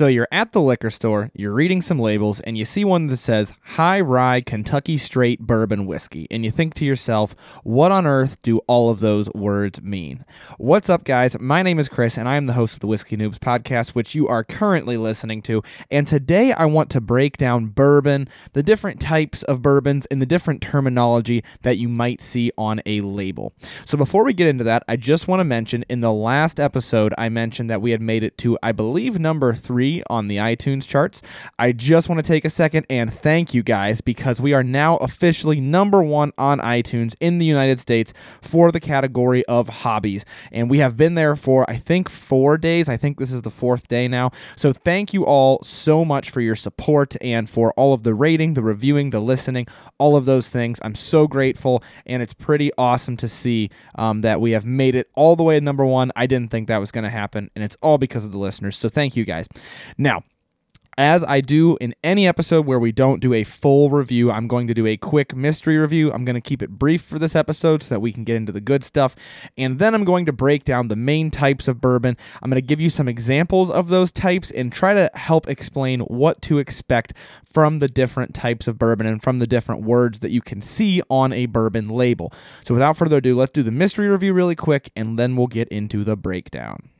So you're at the liquor store, you're reading some labels, and you see one that says High Rye Kentucky Straight Bourbon Whiskey. And you think to yourself, what on earth do all of those words mean? What's up, guys? My name is Chris, and I am the host of the Whiskey Noobs podcast, which you are currently listening to. And today I want to break down bourbon, the different types of bourbons, and the different terminology that you might see on a label. So before we get into that, I just want to mention in the last episode, I mentioned that we had made it to, I believe, number three three on the iTunes charts. I just want to take a second and thank you guys because we are now officially number one on iTunes in the United States for the category of hobbies. And we have been there for, I think, four days. I think this is the fourth day now. So thank you all so much for your support and for all of the rating, the reviewing, the listening, all of those things. I'm so grateful. And it's pretty awesome to see um, that we have made it all the way to number one. I didn't think that was going to happen. And it's all because of the listeners. So thank you guys. Now, as I do in any episode where we don't do a full review, I'm going to do a quick mystery review. I'm going to keep it brief for this episode so that we can get into the good stuff. And then I'm going to break down the main types of bourbon. I'm going to give you some examples of those types and try to help explain what to expect from the different types of bourbon and from the different words that you can see on a bourbon label. So without further ado, let's do the mystery review really quick and then we'll get into the breakdown.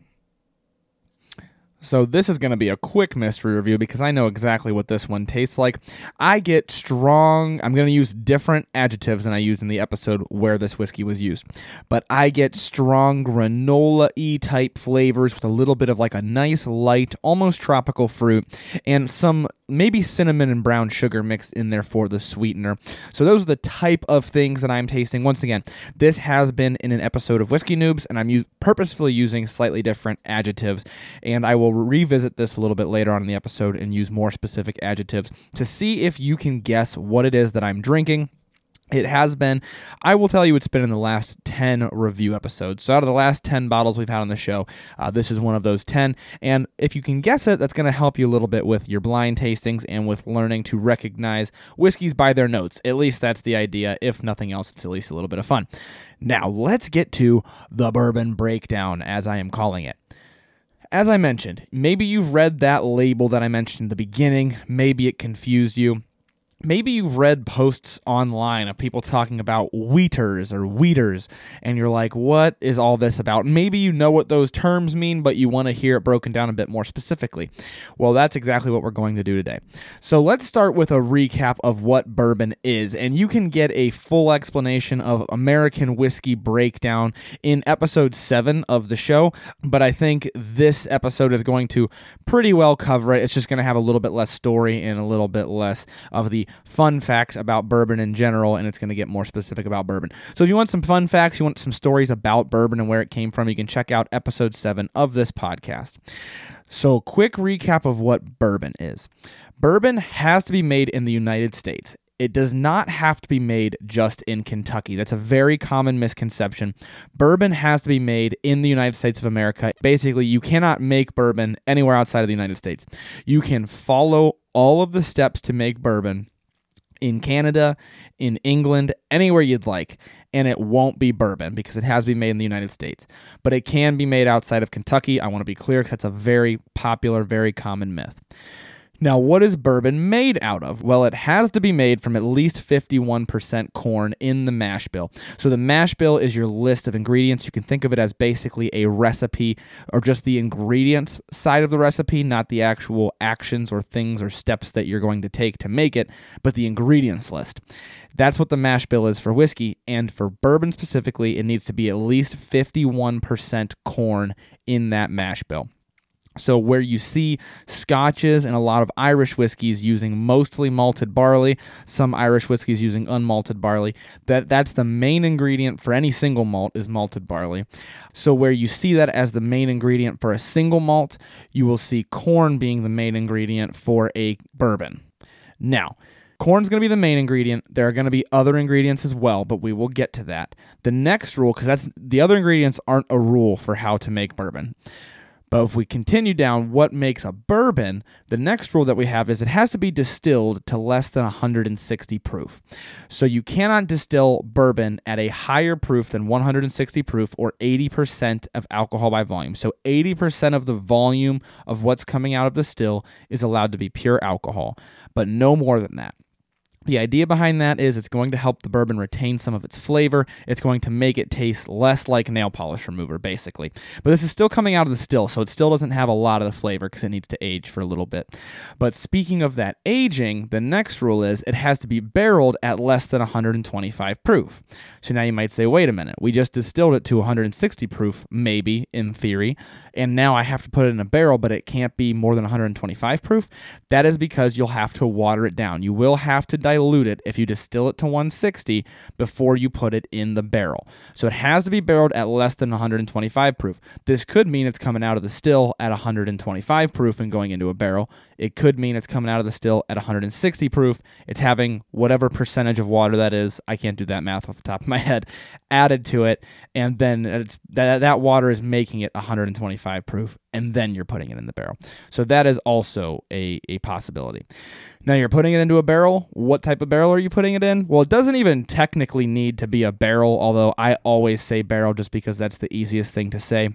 So this is going to be a quick mystery review because I know exactly what this one tastes like. I get strong, I'm going to use different adjectives than I used in the episode where this whiskey was used. But I get strong granola-y type flavors with a little bit of like a nice light, almost tropical fruit and some maybe cinnamon and brown sugar mixed in there for the sweetener. So those are the type of things that I'm tasting. Once again, this has been in an episode of Whiskey Noobs and I'm u- purposefully using slightly different adjectives and I will will revisit this a little bit later on in the episode and use more specific adjectives to see if you can guess what it is that I'm drinking. It has been, I will tell you, it's been in the last 10 review episodes. So, out of the last 10 bottles we've had on the show, uh, this is one of those 10. And if you can guess it, that's going to help you a little bit with your blind tastings and with learning to recognize whiskeys by their notes. At least that's the idea. If nothing else, it's at least a little bit of fun. Now, let's get to the bourbon breakdown, as I am calling it as I mentioned, maybe you've read that label that I mentioned in the beginning. Maybe it confused you maybe you've read posts online of people talking about wheaters or wheaters and you're like what is all this about? Maybe you know what those terms mean but you want to hear it broken down a bit more specifically. Well that's exactly what we're going to do today. So let's start with a recap of what bourbon is and you can get a full explanation of american whiskey breakdown in episode 7 of the show but i think this episode is going to pretty well cover it. It's just going to have a little bit less story and a little bit less of the fun facts about bourbon in general, and it's going to get more specific about bourbon. So if you want some fun facts, you want some stories about bourbon and where it came from, you can check out episode seven of this podcast. So, quick recap of what bourbon is. Bourbon has to be made in the United States. It does not have to be made just in Kentucky. That's a very common misconception. Bourbon has to be made in the United States of America. Basically, you cannot make bourbon anywhere outside of the United States. You can follow all of the steps to make bourbon in Canada, in England, anywhere you'd like, and it won't be bourbon because it has to be made in the United States. But it can be made outside of Kentucky. I want to be clear because that's a very popular, very common myth. Now, what is bourbon made out of? Well, it has to be made from at least 51% corn in the mash bill. So, the mash bill is your list of ingredients. You can think of it as basically a recipe or just the ingredients side of the recipe, not the actual actions or things or steps that you're going to take to make it, but the ingredients list. That's what the mash bill is for whiskey. And for bourbon specifically, it needs to be at least 51% corn in that mash bill. So, where you see scotches and a lot of Irish whiskeys using mostly malted barley, some Irish whiskeys using unmalted barley, that, that's the main ingredient for any single malt is malted barley. So, where you see that as the main ingredient for a single malt, you will see corn being the main ingredient for a bourbon. Now, corn's going to be the main ingredient. There are going to be other ingredients as well, but we will get to that. The next rule, because that's the other ingredients aren't a rule for how to make bourbon. But if we continue down what makes a bourbon, the next rule that we have is it has to be distilled to less than 160 proof. So you cannot distill bourbon at a higher proof than 160 proof or 80% of alcohol by volume. So 80% of the volume of what's coming out of the still is allowed to be pure alcohol, but no more than that. The idea behind that is it's going to help the bourbon retain some of its flavor. It's going to make it taste less like nail polish remover, basically. But this is still coming out of the still, so it still doesn't have a lot of the flavor because it needs to age for a little bit. But speaking of that aging, the next rule is it has to be barreled at less than 125 proof. So now you might say, wait a minute, we just distilled it to 160 proof, maybe in theory, and now I have to put it in a barrel, but it can't be more than 125 proof. That is because you'll have to water it down. You will have to dilute it if you distill it to 160 before you put it in the barrel. So it has to be barreled at less than 125 proof. This could mean it's coming out of the still at 125 proof and going into a barrel. It could mean it's coming out of the still at 160 proof. It's having whatever percentage of water that is. I can't do that math off the top of my head. Added to it, and then it's that that water is making it 125 proof, and then you're putting it in the barrel. So that is also a a possibility. Now you're putting it into a barrel. What type of barrel are you putting it in? Well, it doesn't even technically need to be a barrel, although I always say barrel just because that's the easiest thing to say.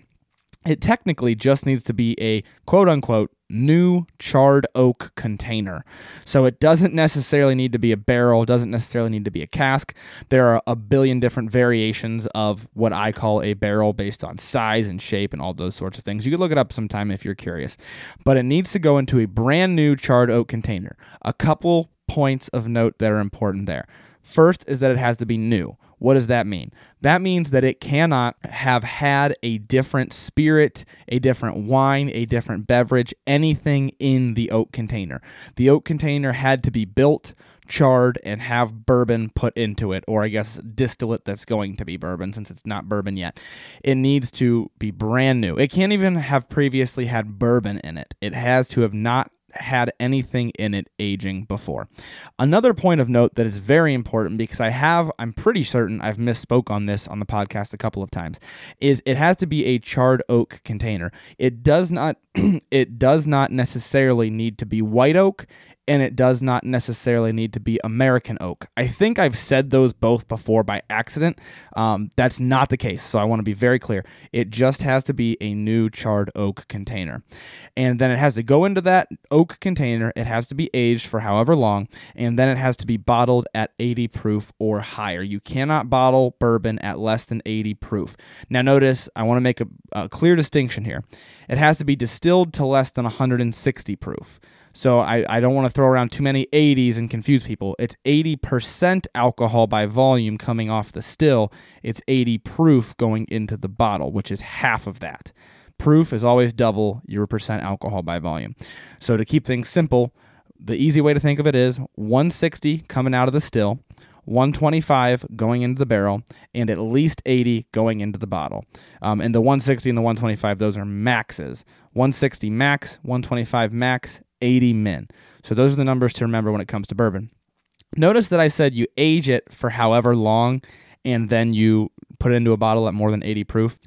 It technically just needs to be a quote unquote new charred oak container. So it doesn't necessarily need to be a barrel, doesn't necessarily need to be a cask. There are a billion different variations of what I call a barrel based on size and shape and all those sorts of things. You could look it up sometime if you're curious. But it needs to go into a brand new charred oak container. A couple points of note that are important there. First is that it has to be new. What does that mean? That means that it cannot have had a different spirit, a different wine, a different beverage, anything in the oak container. The oak container had to be built, charred, and have bourbon put into it, or I guess distillate that's going to be bourbon since it's not bourbon yet. It needs to be brand new. It can't even have previously had bourbon in it. It has to have not had anything in it aging before. Another point of note that is very important because I have, I'm pretty certain I've misspoke on this on the podcast a couple of times, is it has to be a charred oak container. It does not, it does not necessarily need to be white oak and it does not necessarily need to be American oak. I think I've said those both before by accident. Um, that's not the case, so I want to be very clear. It just has to be a new charred oak container. And then it has to go into that oak container. It has to be aged for however long, and then it has to be bottled at 80 proof or higher. You cannot bottle bourbon at less than 80 proof. Now, notice I want to make a, a clear distinction here. It has to be distilled to less than 160 proof. So I, I don't want to throw around too many 80s and confuse people. It's 80% alcohol by volume coming off the still. It's 80 proof going into the bottle, which is half of that. Proof is always double your percent alcohol by volume. So to keep things simple, the easy way to think of it is 160 coming out of the still, 125 going into the barrel, and at least 80 going into the bottle. Um, and the 160 and the 125, those are maxes. 160 max, 125 max, 80 men. So those are the numbers to remember when it comes to bourbon. Notice that I said you age it for however long and then you put it into a bottle at more than 80 proof.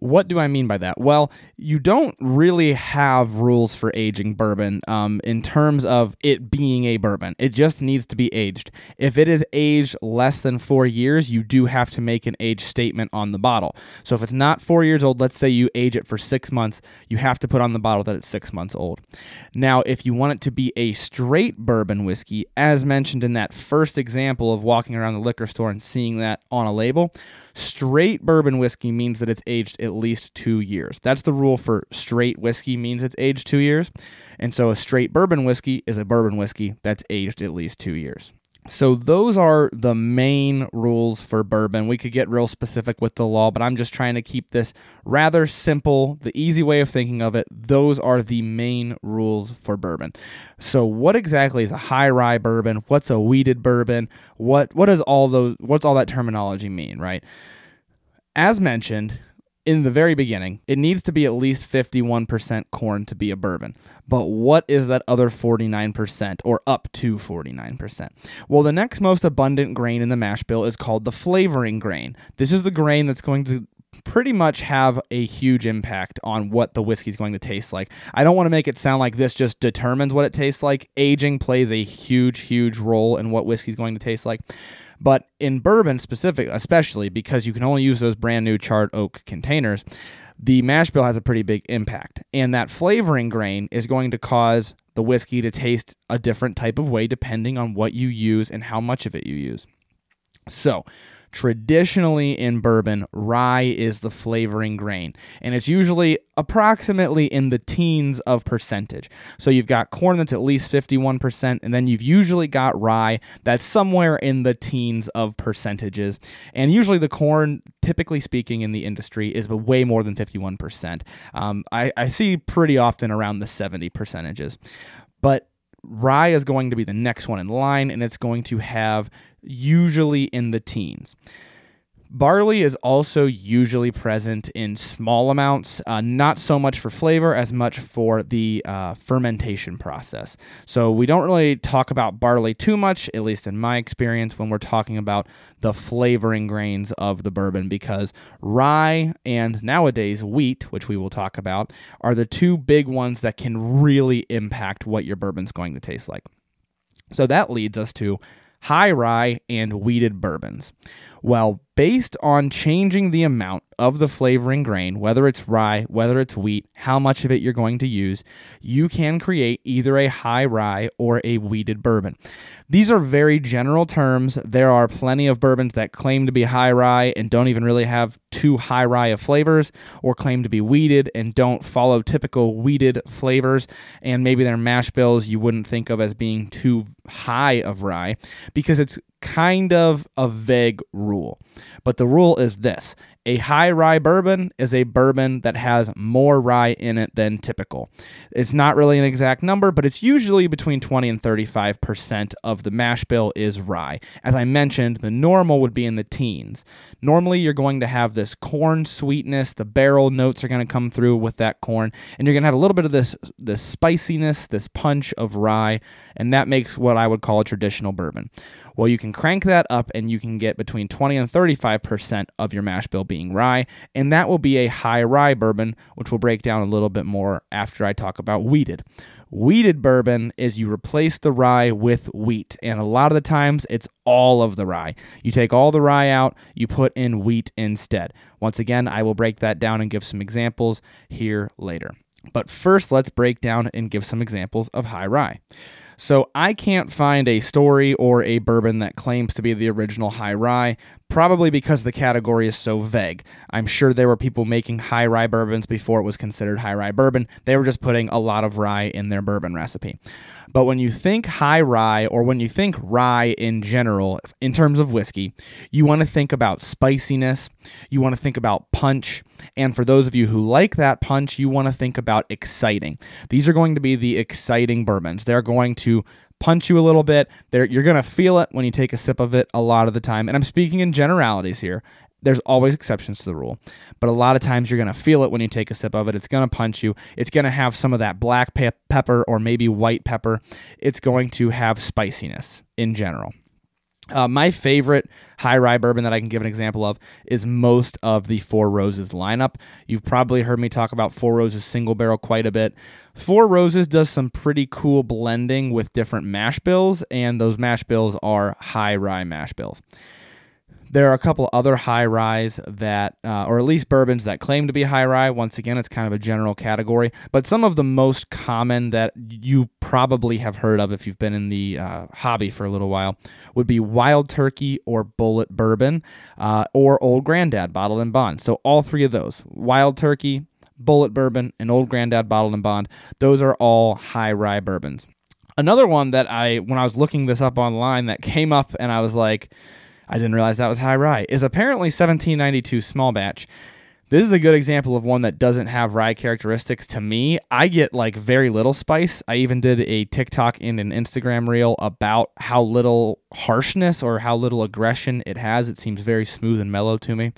What do I mean by that? Well, you don't really have rules for aging bourbon um, in terms of it being a bourbon. It just needs to be aged. If it is aged less than four years, you do have to make an age statement on the bottle. So if it's not four years old, let's say you age it for six months, you have to put on the bottle that it's six months old. Now, if you want it to be a straight bourbon whiskey, as mentioned in that first example of walking around the liquor store and seeing that on a label, straight bourbon whiskey means that it's aged at least two years. That's the rule for straight whiskey means it's aged two years. And so a straight bourbon whiskey is a bourbon whiskey that's aged at least two years. So those are the main rules for bourbon. We could get real specific with the law, but I'm just trying to keep this rather simple, the easy way of thinking of it. Those are the main rules for bourbon. So what exactly is a high rye bourbon? What's a wheated bourbon? What what does all those what's all that terminology mean, right? As mentioned, in the very beginning, it needs to be at least 51% corn to be a bourbon. But what is that other 49% or up to 49%? Well, the next most abundant grain in the mash bill is called the flavoring grain. This is the grain that's going to pretty much have a huge impact on what the whiskey's going to taste like. I don't want to make it sound like this just determines what it tastes like. Aging plays a huge, huge role in what whiskey's going to taste like. But in bourbon specific, especially because you can only use those brand new charred oak containers, the mash bill has a pretty big impact. And that flavoring grain is going to cause the whiskey to taste a different type of way depending on what you use and how much of it you use. So, Traditionally in bourbon, rye is the flavoring grain, and it's usually approximately in the teens of percentage. So you've got corn that's at least 51%, and then you've usually got rye that's somewhere in the teens of percentages. And usually the corn, typically speaking, in the industry is way more than 51%. Um, I, I see pretty often around the 70 percentages. But rye is going to be the next one in line, and it's going to have usually in the teens. Barley is also usually present in small amounts, uh, not so much for flavor as much for the uh, fermentation process. So, we don't really talk about barley too much, at least in my experience, when we're talking about the flavoring grains of the bourbon, because rye and nowadays wheat, which we will talk about, are the two big ones that can really impact what your bourbon's going to taste like. So, that leads us to high rye, and wheated bourbons. Well, based on changing the amount of the flavoring grain, whether it's rye, whether it's wheat, how much of it you're going to use, you can create either a high rye or a wheated bourbon. These are very general terms. There are plenty of bourbons that claim to be high rye and don't even really have too high rye of flavors, or claim to be wheated and don't follow typical wheated flavors, and maybe their mash bills you wouldn't think of as being too high of rye because it's kind of a vague rule. But the rule is this a high rye bourbon is a bourbon that has more rye in it than typical. It's not really an exact number, but it's usually between 20 and 35% of the mash bill is rye. As I mentioned, the normal would be in the teens. Normally, you're going to have this corn sweetness, the barrel notes are going to come through with that corn, and you're going to have a little bit of this, this spiciness, this punch of rye, and that makes what I would call a traditional bourbon. Well, you can crank that up and you can get between 20 and 35% of your mash bill being rye, and that will be a high rye bourbon, which we'll break down a little bit more after I talk about wheated. Wheated bourbon is you replace the rye with wheat, and a lot of the times it's all of the rye. You take all the rye out, you put in wheat instead. Once again, I will break that down and give some examples here later. But first, let's break down and give some examples of high rye. So I can't find a story or a bourbon that claims to be the original high rye, probably because the category is so vague. I'm sure there were people making high rye bourbons before it was considered high rye bourbon. They were just putting a lot of rye in their bourbon recipe. But when you think high rye, or when you think rye in general, in terms of whiskey, you want to think about spiciness, you want to think about punch, and for those of you who like that punch, you want to think about exciting. These are going to be the exciting bourbons. They're going to punch you a little bit. They're, you're to feel it when you take a sip of it a lot of the time. And I'm speaking in generalities here. There's always exceptions to the rule, but a lot of times you're to feel it when you take a sip of it. It's to punch you. It's to have some of that black pe- pepper or maybe white pepper. It's going to have spiciness in general. Uh, my favorite high rye bourbon that I can give an example of is most of the Four Roses lineup. You've probably heard me talk about Four Roses single barrel quite a bit. Four Roses does some pretty cool blending with different mash bills, and those mash bills are high rye mash bills. There are a couple other high ryes that, uh, or at least bourbons that claim to be high rye. Once again, it's kind of a general category, but some of the most common that you probably have heard of if you've been in the uh, hobby for a little while would be Wild Turkey or Bulleit Bourbon uh, or Old Grandad Bottled and Bond. So all three of those, Wild Turkey, Bulleit Bourbon, and Old Grandad Bottled and Bond, those are all high rye bourbons. Another one that I, when I was looking this up online, that came up and I was like, I didn't realize that was high rye, is apparently 1792 small batch. This is a good example of one that doesn't have rye characteristics to me. I get like very little spice. I even did a TikTok and an Instagram reel about how little harshness or how little aggression it has. It seems very smooth and mellow to me.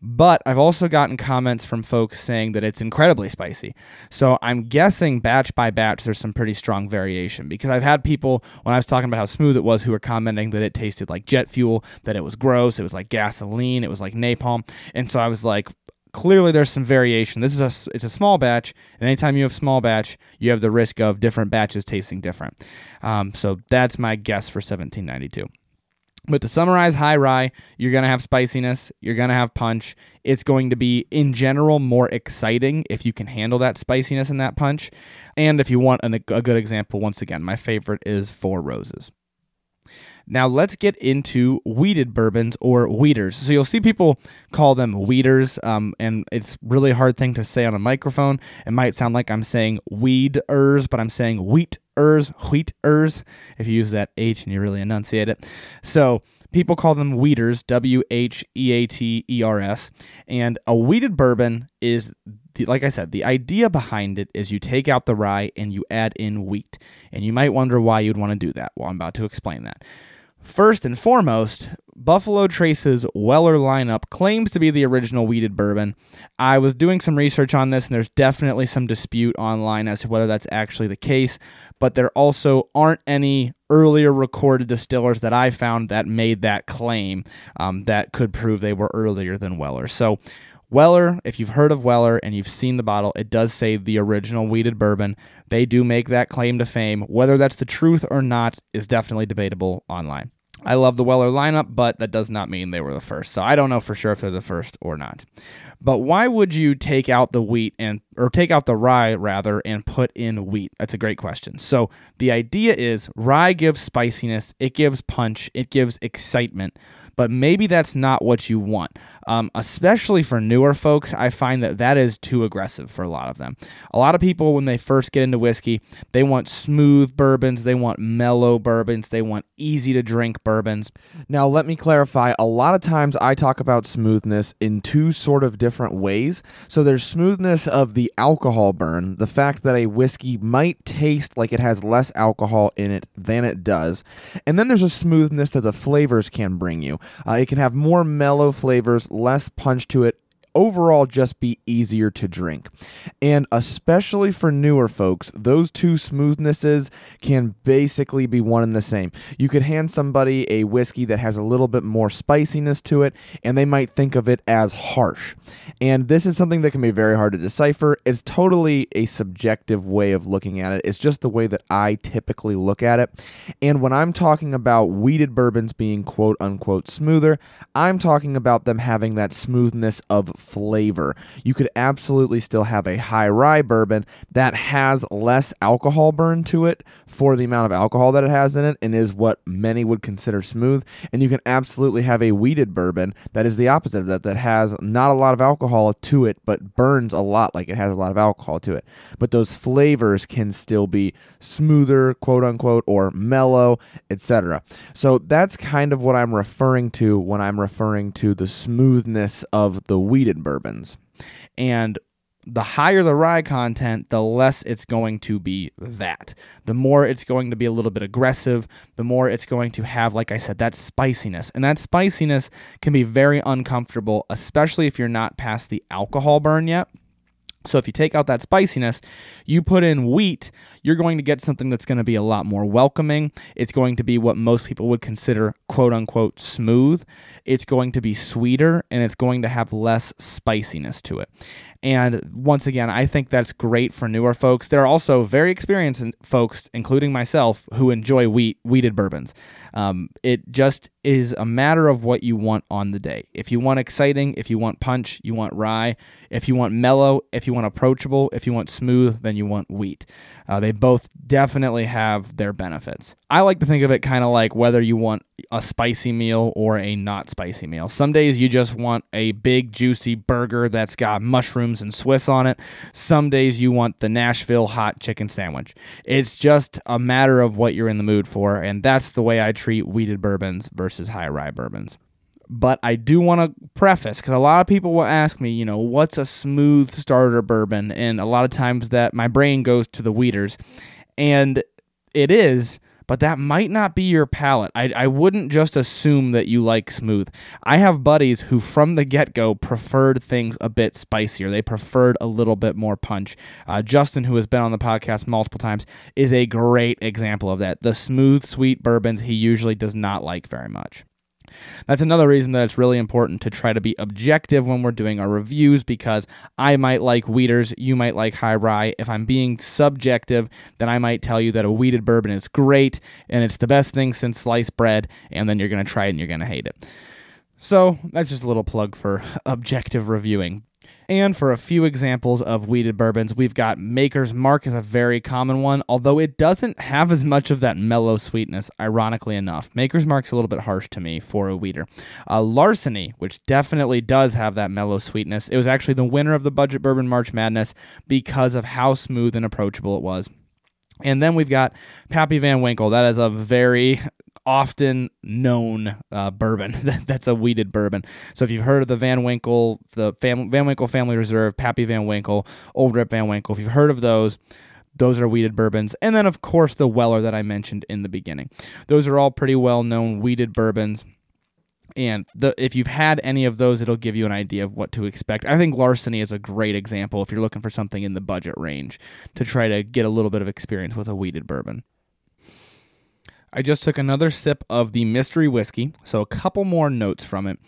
But I've also gotten comments from folks saying that it's incredibly spicy. So I'm guessing batch by batch, there's some pretty strong variation because I've had people, when I was talking about how smooth it was, who were commenting that it tasted like jet fuel, that it was gross, it was like gasoline, it was like napalm. And so I was like, clearly there's some variation. This is a it's a small batch, and anytime you have small batch, you have the risk of different batches tasting different. Um, so that's my guess for 1792. But to summarize high rye, you're going to have spiciness, you're going to have punch. It's going to be, in general, more exciting if you can handle that spiciness and that punch. And if you want a, a good example, once again, my favorite is Four Roses. Now let's get into wheated bourbons or wheaters. So you'll see people call them wheaters, um, and it's really hard thing to say on a microphone. It might sound like I'm saying weeders, but I'm saying wheaters, wheaters. If you use that H and you really enunciate it, so people call them wheaters, W H E A T E R S, and a wheated bourbon is like I said, the idea behind it is you take out the rye and you add in wheat. And you might wonder why you'd want to do that. Well, I'm about to explain that. First and foremost, Buffalo Trace's Weller lineup claims to be the original wheated bourbon. I was doing some research on this, and there's definitely some dispute online as to whether that's actually the case, but there also aren't any earlier recorded distillers that I found that made that claim um, that could prove they were earlier than Weller. So, Weller, if you've heard of Weller and you've seen the bottle, it does say the original wheated bourbon. They do make that claim to fame. Whether that's the truth or not is definitely debatable online. I love the Weller lineup, but that does not mean they were the first. So I don't know for sure if they're the first or not. But why would you take out the wheat and or take out the rye rather and put in wheat? That's a great question. So the idea is rye gives spiciness, it gives punch, it gives excitement but maybe that's not what you want. Um, especially for newer folks, I find that that is too aggressive for a lot of them. A lot of people, when they first get into whiskey, they want smooth bourbons, they want mellow bourbons, they want easy to drink bourbons. Now, let me clarify a lot of times I talk about smoothness in two sort of different ways. So there's smoothness of the alcohol burn, the fact that a whiskey might taste like it has less alcohol in it than it does. And then there's a smoothness that the flavors can bring you. Uh, it can have more mellow flavors, less punch to it, overall just be easier to drink. And especially for newer folks, those two smoothnesses can basically be one and the same. You could hand somebody a whiskey that has a little bit more spiciness to it, and they might think of it as harsh. And this is something that can be very hard to decipher. It's totally a subjective way of looking at it. It's just the way that I typically look at it. And when I'm talking about wheated bourbons being quote unquote smoother, I'm talking about them having that smoothness of flavor. You could absolutely still have a high rye bourbon that has less alcohol burn to it for the amount of alcohol that it has in it and is what many would consider smooth. And you can absolutely have a wheated bourbon that is the opposite of that, that has not a lot of alcohol to it, but burns a lot like it has a lot of alcohol to it. But those flavors can still be smoother, quote unquote, or mellow, etc. So that's kind of what I'm referring to when I'm referring to the smoothness of the wheated bourbons. And the higher the rye content, the less it's going to be that. The more it's going to be a little bit aggressive, the more it's going to have, like I said, that spiciness. And that spiciness can be very uncomfortable, especially if you're not past the alcohol burn yet. So if you take out that spiciness, you put in wheat, you're going to get something that's going to be a lot more welcoming. It's going to be what most people would consider quote unquote smooth. It's going to be sweeter and it's going to have less spiciness to it. And once again, I think that's great for newer folks. There are also very experienced folks, including myself, who enjoy wheat wheated bourbons. Um, it just is a matter of what you want on the day. If you want exciting, if you want punch, you want rye. If you want mellow, if you want approachable, if you want smooth, then you want wheat. Uh, they both definitely have their benefits. I like to think of it kind of like whether you want a spicy meal or a not spicy meal. Some days you just want a big, juicy burger that's got mushrooms and Swiss on it. Some days you want the Nashville hot chicken sandwich. It's just a matter of what you're in the mood for, and that's the way I treat wheated bourbons versus high rye bourbons. But I do want to preface because a lot of people will ask me, you know, what's a smooth starter bourbon? And a lot of times that my brain goes to the wheaters. And it is, but that might not be your palate. I, I wouldn't just assume that you like smooth. I have buddies who, from the get go, preferred things a bit spicier. They preferred a little bit more punch. Uh, Justin, who has been on the podcast multiple times, is a great example of that. The smooth, sweet bourbons he usually does not like very much. That's another reason that it's really important to try to be objective when we're doing our reviews because I might like wheaters, you might like high rye. If I'm being subjective, then I might tell you that a wheated bourbon is great and it's the best thing since sliced bread, and then you're going to try it and you're going to hate it. So that's just a little plug for objective reviewing. And for a few examples of wheated bourbons, we've got Maker's Mark is a very common one, although it doesn't have as much of that mellow sweetness, ironically enough. Maker's Mark's a little bit harsh to me for a wheater. Uh, Larceny, which definitely does have that mellow sweetness, it was actually the winner of the Budget Bourbon March Madness because of how smooth and approachable it was. And then we've got Pappy Van Winkle. That is a very often known uh, bourbon. That's a wheated bourbon. So if you've heard of the Van Winkle, the fam- Van Winkle Family Reserve, Pappy Van Winkle, Old Rip Van Winkle, if you've heard of those, those are wheated bourbons. And then, of course, the Weller that I mentioned in the beginning. Those are all pretty well known wheated bourbons. And the, if you've had any of those, it'll give you an idea of what to expect. I think Larceny is a great example if you're looking for something in the budget range to try to get a little bit of experience with a wheated bourbon. I just took another sip of the mystery whiskey, so a couple more notes from it.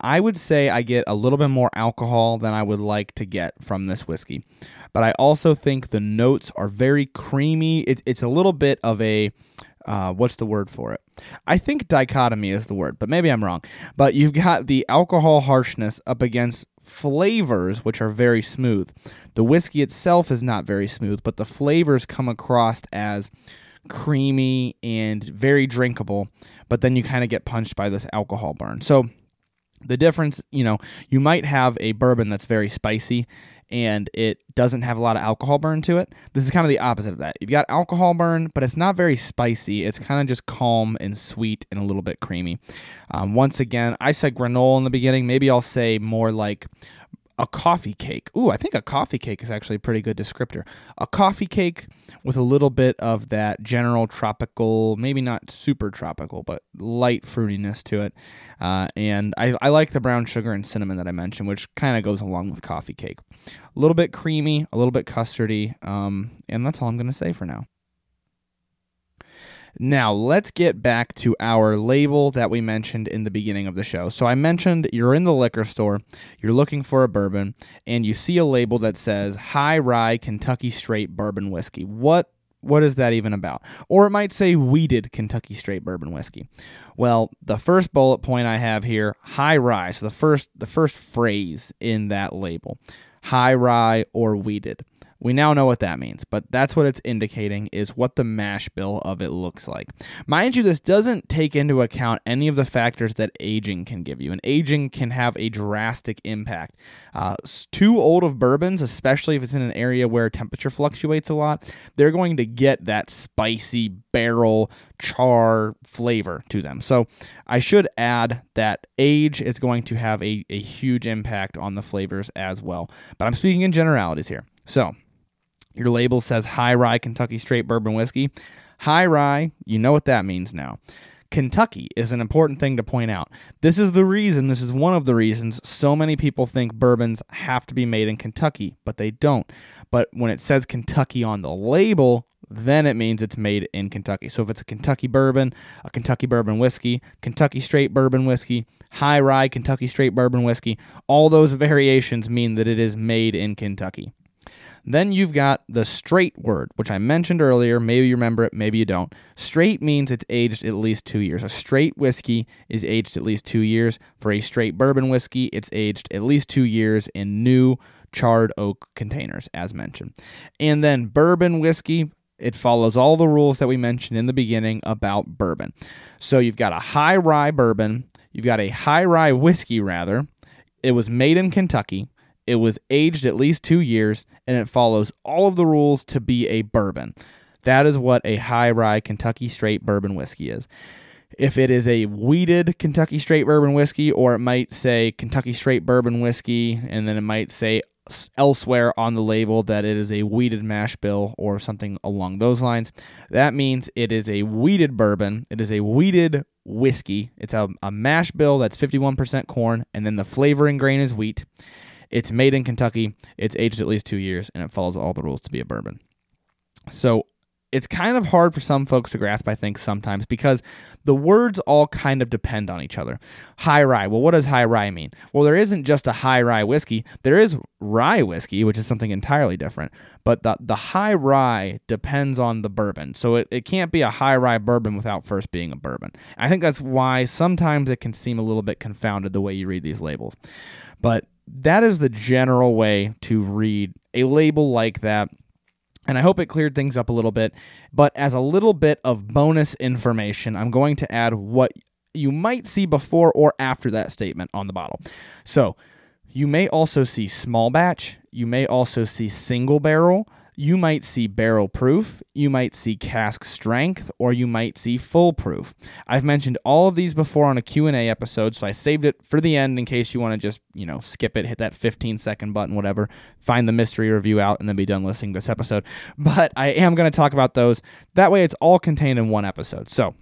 I would say I get a little bit more alcohol than I would like to get from this whiskey, but I also think the notes are very creamy. It, it's a little bit of a uh, what's the word for it? I think dichotomy is the word, but maybe I'm wrong. But you've got the alcohol harshness up against flavors, which are very smooth. The whiskey itself is not very smooth, but the flavors come across as creamy and very drinkable, but then you kind of get punched by this alcohol burn. So the difference, you know, you might have a bourbon that's very spicy and it doesn't have a lot of alcohol burn to it. This is kind of the opposite of that. You've got alcohol burn, but it's not very spicy. It's kind of just calm and sweet and a little bit creamy. Um, once again, I said granola in the beginning. Maybe I'll say more like a coffee cake. Ooh, I think a coffee cake is actually a pretty good descriptor. A coffee cake with a little bit of that general tropical, maybe not super tropical, but light fruitiness to it. Uh, and I, I like the brown sugar and cinnamon that I mentioned, which kind of goes along with coffee cake. A little bit creamy, a little bit custardy, um, and that's all I'm going to say for now. Now, let's get back to our label that we mentioned in the beginning of the show. So, I mentioned you're in the liquor store, you're looking for a bourbon, and you see a label that says High Rye Kentucky Straight Bourbon Whiskey. What what is that even about? Or it might say wheated Kentucky straight bourbon whiskey. Well, the first bullet point I have here, high rye. So the first the first phrase in that label, high rye or wheated. We now know what that means, but that's what it's indicating is what the mash bill of it looks like. Mind you, this doesn't take into account any of the factors that aging can give you, and aging can have a drastic impact. Uh, too old of bourbons, especially if it's in an area where temperature fluctuates a lot, they're going to get that spicy barrel char flavor to them. So I should add that age is going to have a, a huge impact on the flavors as well. But I'm speaking in generalities here. So your label says high rye Kentucky straight bourbon whiskey. High rye, you know what that means now. Kentucky is an important thing to point out. This is the reason, this is one of the reasons so many people think bourbons have to be made in Kentucky, but they don't. But when it says Kentucky on the label, then it means it's made in Kentucky. So if it's a Kentucky bourbon, a Kentucky bourbon whiskey, Kentucky straight bourbon whiskey, high rye Kentucky straight bourbon whiskey, all those variations mean that it is made in Kentucky. Then you've got the straight word, which I mentioned earlier. Maybe you remember it, maybe you don't. Straight means it's aged at least two years. A straight whiskey is aged at least two years. For a straight bourbon whiskey, it's aged at least two years in new charred oak containers, as mentioned. And then bourbon whiskey, it follows all the rules that we mentioned in the beginning about bourbon. So you've got a high rye bourbon, you've got a high rye whiskey, rather. It was made in Kentucky. It was aged at least two years, and it follows all of the rules to be a bourbon. That is what a high rye Kentucky straight bourbon whiskey is. If it is a wheated Kentucky straight bourbon whiskey, or it might say Kentucky straight bourbon whiskey, and then it might say elsewhere on the label that it is a wheated mash bill or something along those lines. That means it is a wheated bourbon. It is a wheated whiskey. It's a, a mash bill that's 51% corn, and then the flavoring grain is wheat. It's made in Kentucky. It's aged at least two years, and it follows all the rules to be a bourbon. So it's kind of hard for some folks to grasp, I think, sometimes because the words all kind of depend on each other. High rye. Well, what does high rye mean? Well, there isn't just a high rye whiskey. There is rye whiskey, which is something entirely different. But the, the high rye depends on the bourbon. So it, it can't be a high rye bourbon without first being a bourbon. I think that's why sometimes it can seem a little bit confounded the way you read these labels. But that is the general way to read a label like that and I hope it cleared things up a little bit. But as a little bit of bonus information, I'm going to add what you might see before or after that statement on the bottle. So you may also see small batch, you may also see single barrel, you might see barrel proof, you might see cask strength, or you might see full proof. I've mentioned all of these before on a Q&A episode, so I saved it for the end in case you want to just, you know, skip it, hit that 15 second button, whatever, find the mystery review out, and then be done listening to this episode. But I am going to talk about those. That way it's all contained in one episode. So,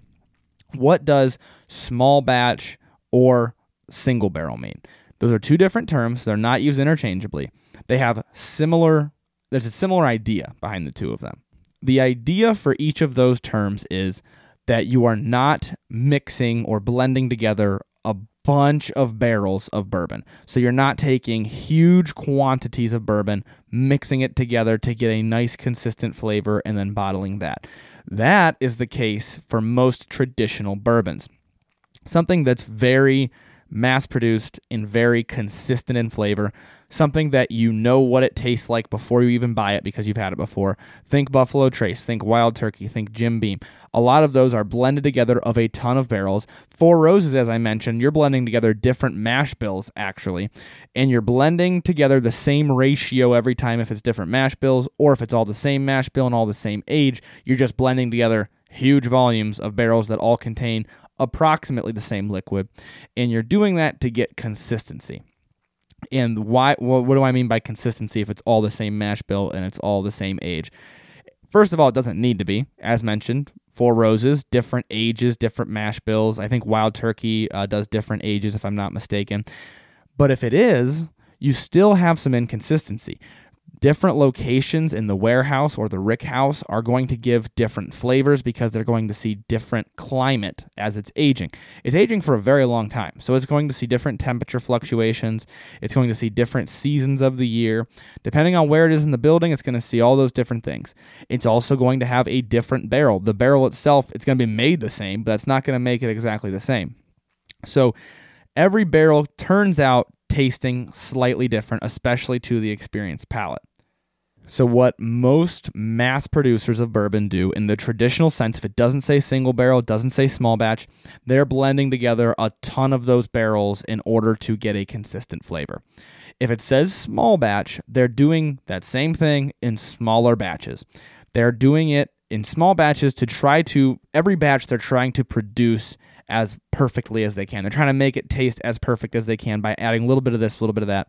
what does small batch or single barrel mean? Those are two different terms. They're not used interchangeably. They have similar there's a similar idea behind the two of them. The idea for each of those terms is that you are not mixing or blending together a bunch of barrels of bourbon. So you're not taking huge quantities of bourbon, mixing it together to get a nice consistent flavor, and then bottling that. That is the case for most traditional bourbons. Something that's very mass produced and very consistent in flavor something that you know what it tastes like before you even buy it because you've had it before. Think Buffalo Trace, think Wild Turkey, think Jim Beam. A lot of those are blended together of a ton of barrels. Four Roses, as I mentioned, you're blending together different mash bills actually, and you're blending together the same ratio every time if it's different mash bills or if it's all the same mash bill and all the same age. You're just blending together huge volumes of barrels that all contain approximately the same liquid, and you're doing that to get consistency. And why? Well, what do I mean by consistency if it's all the same mash bill and it's all the same age? First of all, it doesn't need to be. As mentioned, Four Roses, different ages, different mash bills. I think Wild Turkey uh, does different ages, if I'm not mistaken. But if it is, you still have some inconsistency different locations in the warehouse or the rick house are going to give different flavors because they're going to see different climate as it's aging. It's aging for a very long time, so it's going to see different temperature fluctuations. It's going to see different seasons of the year. Depending on where it is in the building, it's going to see all those different things. It's also going to have a different barrel. The barrel itself, it's going to be made the same, but that's not going to make it exactly the same. So every barrel turns out tasting slightly different, especially to the experienced palate. So, what most mass producers of bourbon do in the traditional sense, if it doesn't say single barrel, doesn't say small batch, they're blending together a ton of those barrels in order to get a consistent flavor. If it says small batch, they're doing that same thing in smaller batches. They're doing it in small batches to try to, every batch, they're trying to produce as perfectly as they can. They're trying to make it taste as perfect as they can by adding a little bit of this, a little bit of that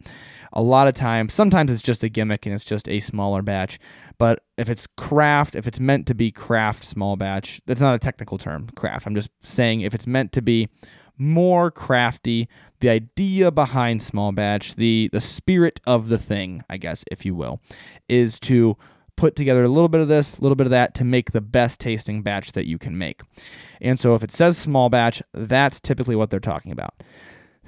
a lot of times, sometimes it's just a gimmick and it's just a smaller batch. But if it's craft, if it's meant to be craft small batch, that's not a technical term, craft. I'm just saying if it's meant to be more crafty, the idea behind small batch, the the spirit of the thing, I guess, if you will, is to put together a little bit of this, a little bit of that to make the best tasting batch that you can make. And so if it says small batch, that's typically what they're talking about.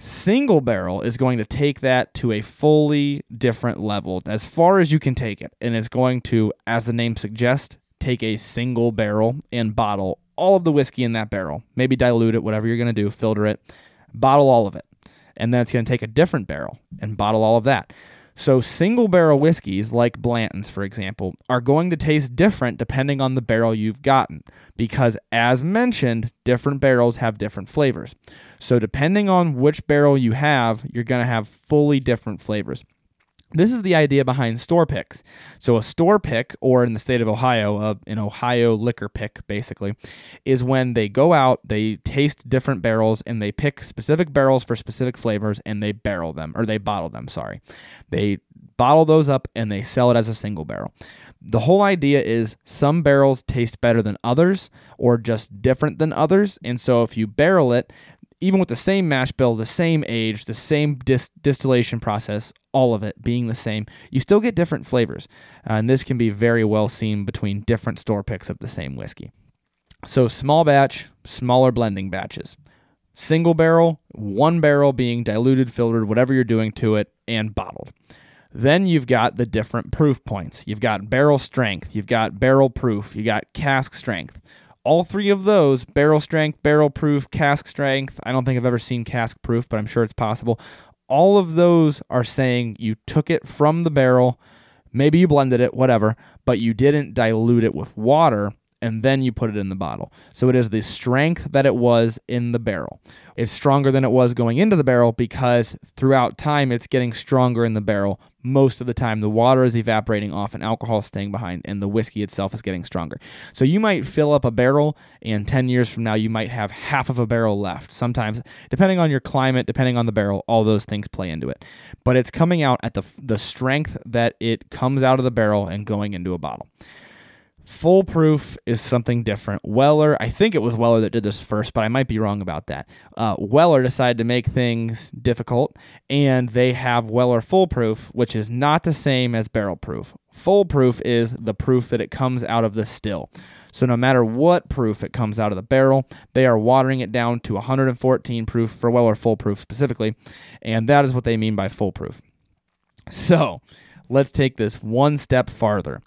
Single barrel is going to take that to a fully different level, as far as you can take it. And it's going to, as the name suggests, take a single barrel and bottle all of the whiskey in that barrel. Maybe dilute it, whatever you're going to do, filter it, bottle all of it. And then it's going to take a different barrel and bottle all of that. So, single barrel whiskeys, like Blanton's, for example, are going to taste different depending on the barrel you've gotten, because as mentioned, different barrels have different flavors. So, depending on which barrel you have, you're going to have fully different flavors. This is the idea behind store picks. So, a store pick, or in the state of Ohio, uh, an Ohio liquor pick, basically, is when they go out, they taste different barrels, and they pick specific barrels for specific flavors, and they barrel them, or they bottle them, sorry. They bottle those up and they sell it as a single barrel. The whole idea is some barrels taste better than others or just different than others. And so if you barrel it, even with the same mash bill, the same age, the same dis- distillation process, all of it being the same, you still get different flavors. Uh, and this can be very well seen between different store picks of the same whiskey. So, small batch, smaller blending batches. Single barrel, one barrel being diluted, filtered, whatever you're doing to it, and bottled. Then you've got the different proof points. You've got barrel strength, you've got barrel proof, you got cask strength. All three of those barrel strength, barrel proof, cask strength. I don't think I've ever seen cask proof, but I'm sure it's possible. All of those are saying you took it from the barrel, maybe you blended it, whatever, but you didn't dilute it with water and then you put it in the bottle. So it is the strength that it was in the barrel. It's stronger than it was going into the barrel because throughout time it's getting stronger in the barrel. Most of the time, the water is evaporating off and alcohol is staying behind, and the whiskey itself is getting stronger. So you might fill up a barrel, and 10 years from now, you might have half of a barrel left. Sometimes, depending on your climate, depending on the barrel, all those things play into it. But it's coming out at the, the strength that it comes out of the barrel and going into a bottle. Full proof is something different. Weller, I think it was Weller that did this first, but I might be wrong about that. Uh, Weller decided to make things difficult, and they have Weller Full Proof, which is not the same as barrel proof. Full proof is the proof that it comes out of the still. So no matter what proof it comes out of the barrel, they are watering it down to 114 proof for Weller Full Proof specifically, and that is what they mean by full proof. So let's take this one step farther.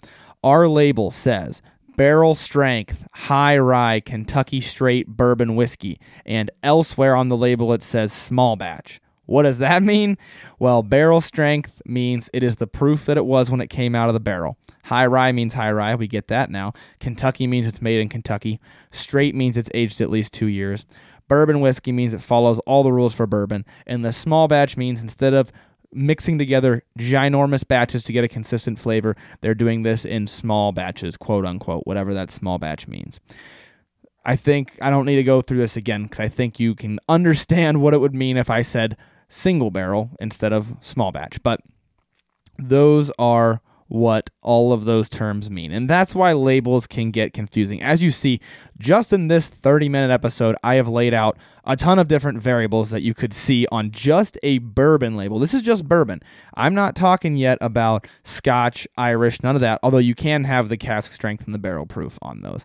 Our label says barrel strength, high rye Kentucky straight bourbon whiskey, and elsewhere on the label it says small batch. What does that mean? Well, barrel strength means it is the proof that it was when it came out of the barrel. High rye means high rye. We get that now. Kentucky means it's made in Kentucky. Straight means it's aged at least two years. Bourbon whiskey means it follows all the rules for bourbon. And the small batch means instead of mixing together ginormous batches to get a consistent flavor. They're doing this in small batches, quote unquote, whatever that small batch means. I think I don't need to go through this again because I think you can understand what it would mean if I said single barrel instead of small batch. But those are what all of those terms mean. And that's why labels can get confusing. As you see, just in this 30 minute episode, I have laid out a ton of different variables that you could see on just a bourbon label. This is just bourbon. I'm not talking yet about Scotch, Irish, none of that, although you can have the cask strength and the barrel proof on those.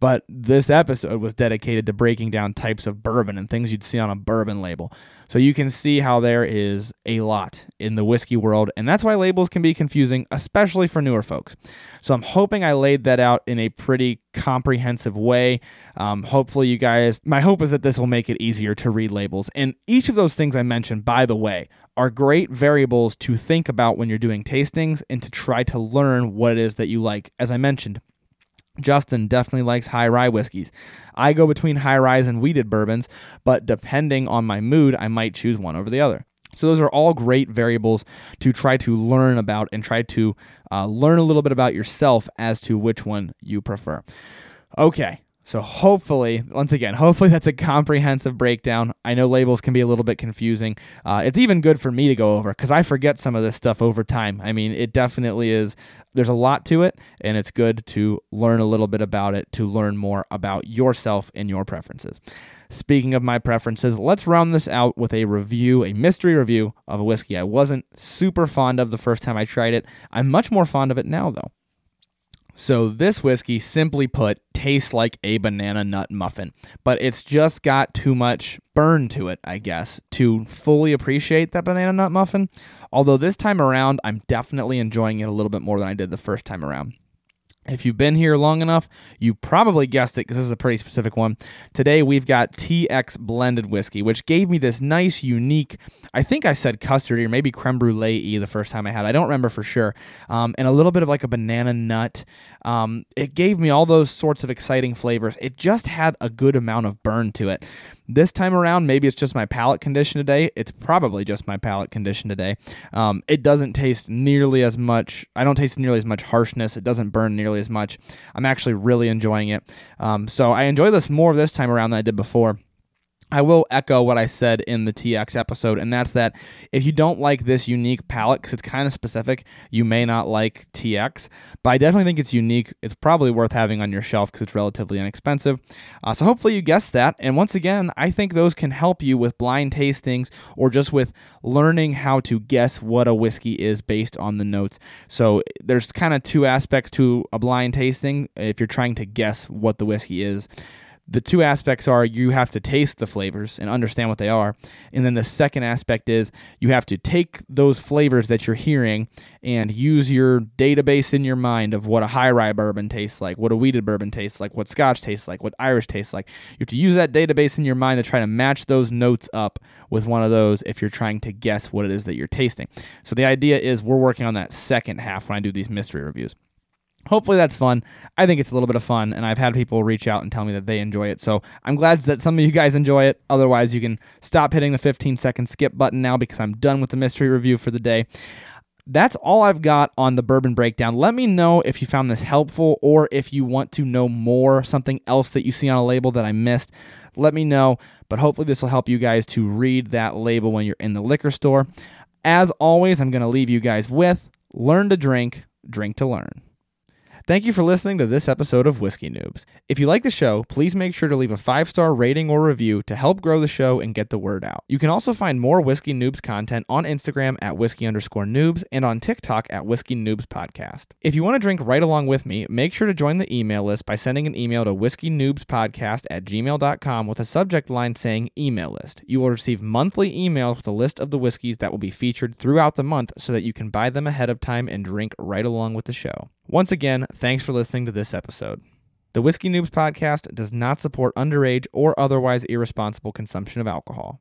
But this episode was dedicated to breaking down types of bourbon and things you'd see on a bourbon label. So you can see how there is a lot in the whiskey world, and that's why labels can be confusing, especially for newer folks. So I'm hoping I laid that out in a pretty comprehensive way. Um, hopefully, you guys, my hope is that this will make it easier to read labels. And each of those things I mentioned, by the way, are great variables to think about when you're doing tastings and to try to learn what it is that you like. As I mentioned, Justin definitely likes high rye whiskeys. I go between high ryes and wheated bourbons, but depending on my mood, I might choose one over the other. So, those are all great variables to try to learn about and try to uh, learn a little bit about yourself as to which one you prefer. Okay, so hopefully, once again, hopefully that's a comprehensive breakdown. I know labels can be a little bit confusing. Uh, it's even good for me to go over because I forget some of this stuff over time. I mean, it definitely is. There's a lot to it, and it's good to learn a little bit about it to learn more about yourself and your preferences. Speaking of my preferences, let's round this out with a review, a mystery review of a whiskey I wasn't super fond of the first time I tried it. I'm much more fond of it now, though. So, this whiskey, simply put, tastes like a banana nut muffin, but it's just got too much burn to it, I guess, to fully appreciate that banana nut muffin. Although this time around, I'm definitely enjoying it a little bit more than I did the first time around. If you've been here long enough, you probably guessed it because this is a pretty specific one. Today we've got TX blended whiskey, which gave me this nice, unique, I think I said custard or maybe creme brulee the first time I had. I don't remember for sure. Um, and a little bit of like a banana nut. Um, it gave me all those sorts of exciting flavors. It just had a good amount of burn to it. This time around, maybe it's just my palate condition today. It's probably just my palate condition today. Um, it doesn't taste nearly as much. I don't taste nearly as much harshness. It doesn't burn nearly as much. I'm actually really enjoying it. Um, so I enjoy this more this time around than I did before. I will echo what I said in the TX episode, and that's that if you don't like this unique palette, because it's kind of specific, you may not like TX. But I definitely think it's unique. It's probably worth having on your shelf because it's relatively inexpensive. Uh, so hopefully you guessed that. And once again, I think those can help you with blind tastings or just with learning how to guess what a whiskey is based on the notes. So there's kind of two aspects to a blind tasting if you're trying to guess what the whiskey is the two aspects are you have to taste the flavors and understand what they are. And then the second aspect is you have to take those flavors that you're hearing and use your database in your mind of what a high rye bourbon tastes like, what a wheated bourbon tastes like, what scotch tastes like, what Irish tastes like. You have to use that database in your mind to try to match those notes up with one of those if you're trying to guess what it is that you're tasting. So the idea is we're working on that second half when I do these mystery reviews hopefully that's fun. I think it's a little bit of fun, and I've had people reach out and tell me that they enjoy it. So I'm glad that some of you guys enjoy it. Otherwise, you can stop hitting the 15 second skip button now because I'm done with the mystery review for the day. That's all I've got on the bourbon breakdown. Let me know if you found this helpful or if you want to know more, something else that you see on a label that I missed. Let me know, but hopefully, this will help you guys to read that label when you're in the liquor store. As always, I'm going to leave you guys with learn to drink, drink to learn. Thank you for listening to this episode of Whiskey Noobs. If you like the show, please make sure to leave a five star rating or review to help grow the show and get the word out. You can also find more Whiskey Noobs content on Instagram at whiskey underscore noobs and on TikTok at Whiskey Noobs Podcast. If you want to drink right along with me, make sure to join the email list by sending an email to whiskey noobs podcast at gmail.com with a subject line saying email list. You will receive monthly emails with a list of the whiskeys that will be featured throughout the month so that you can buy them ahead of time and drink right along with the show. Once again, thanks for listening to this episode. The Whiskey Noobs podcast does not support underage or otherwise irresponsible consumption of alcohol.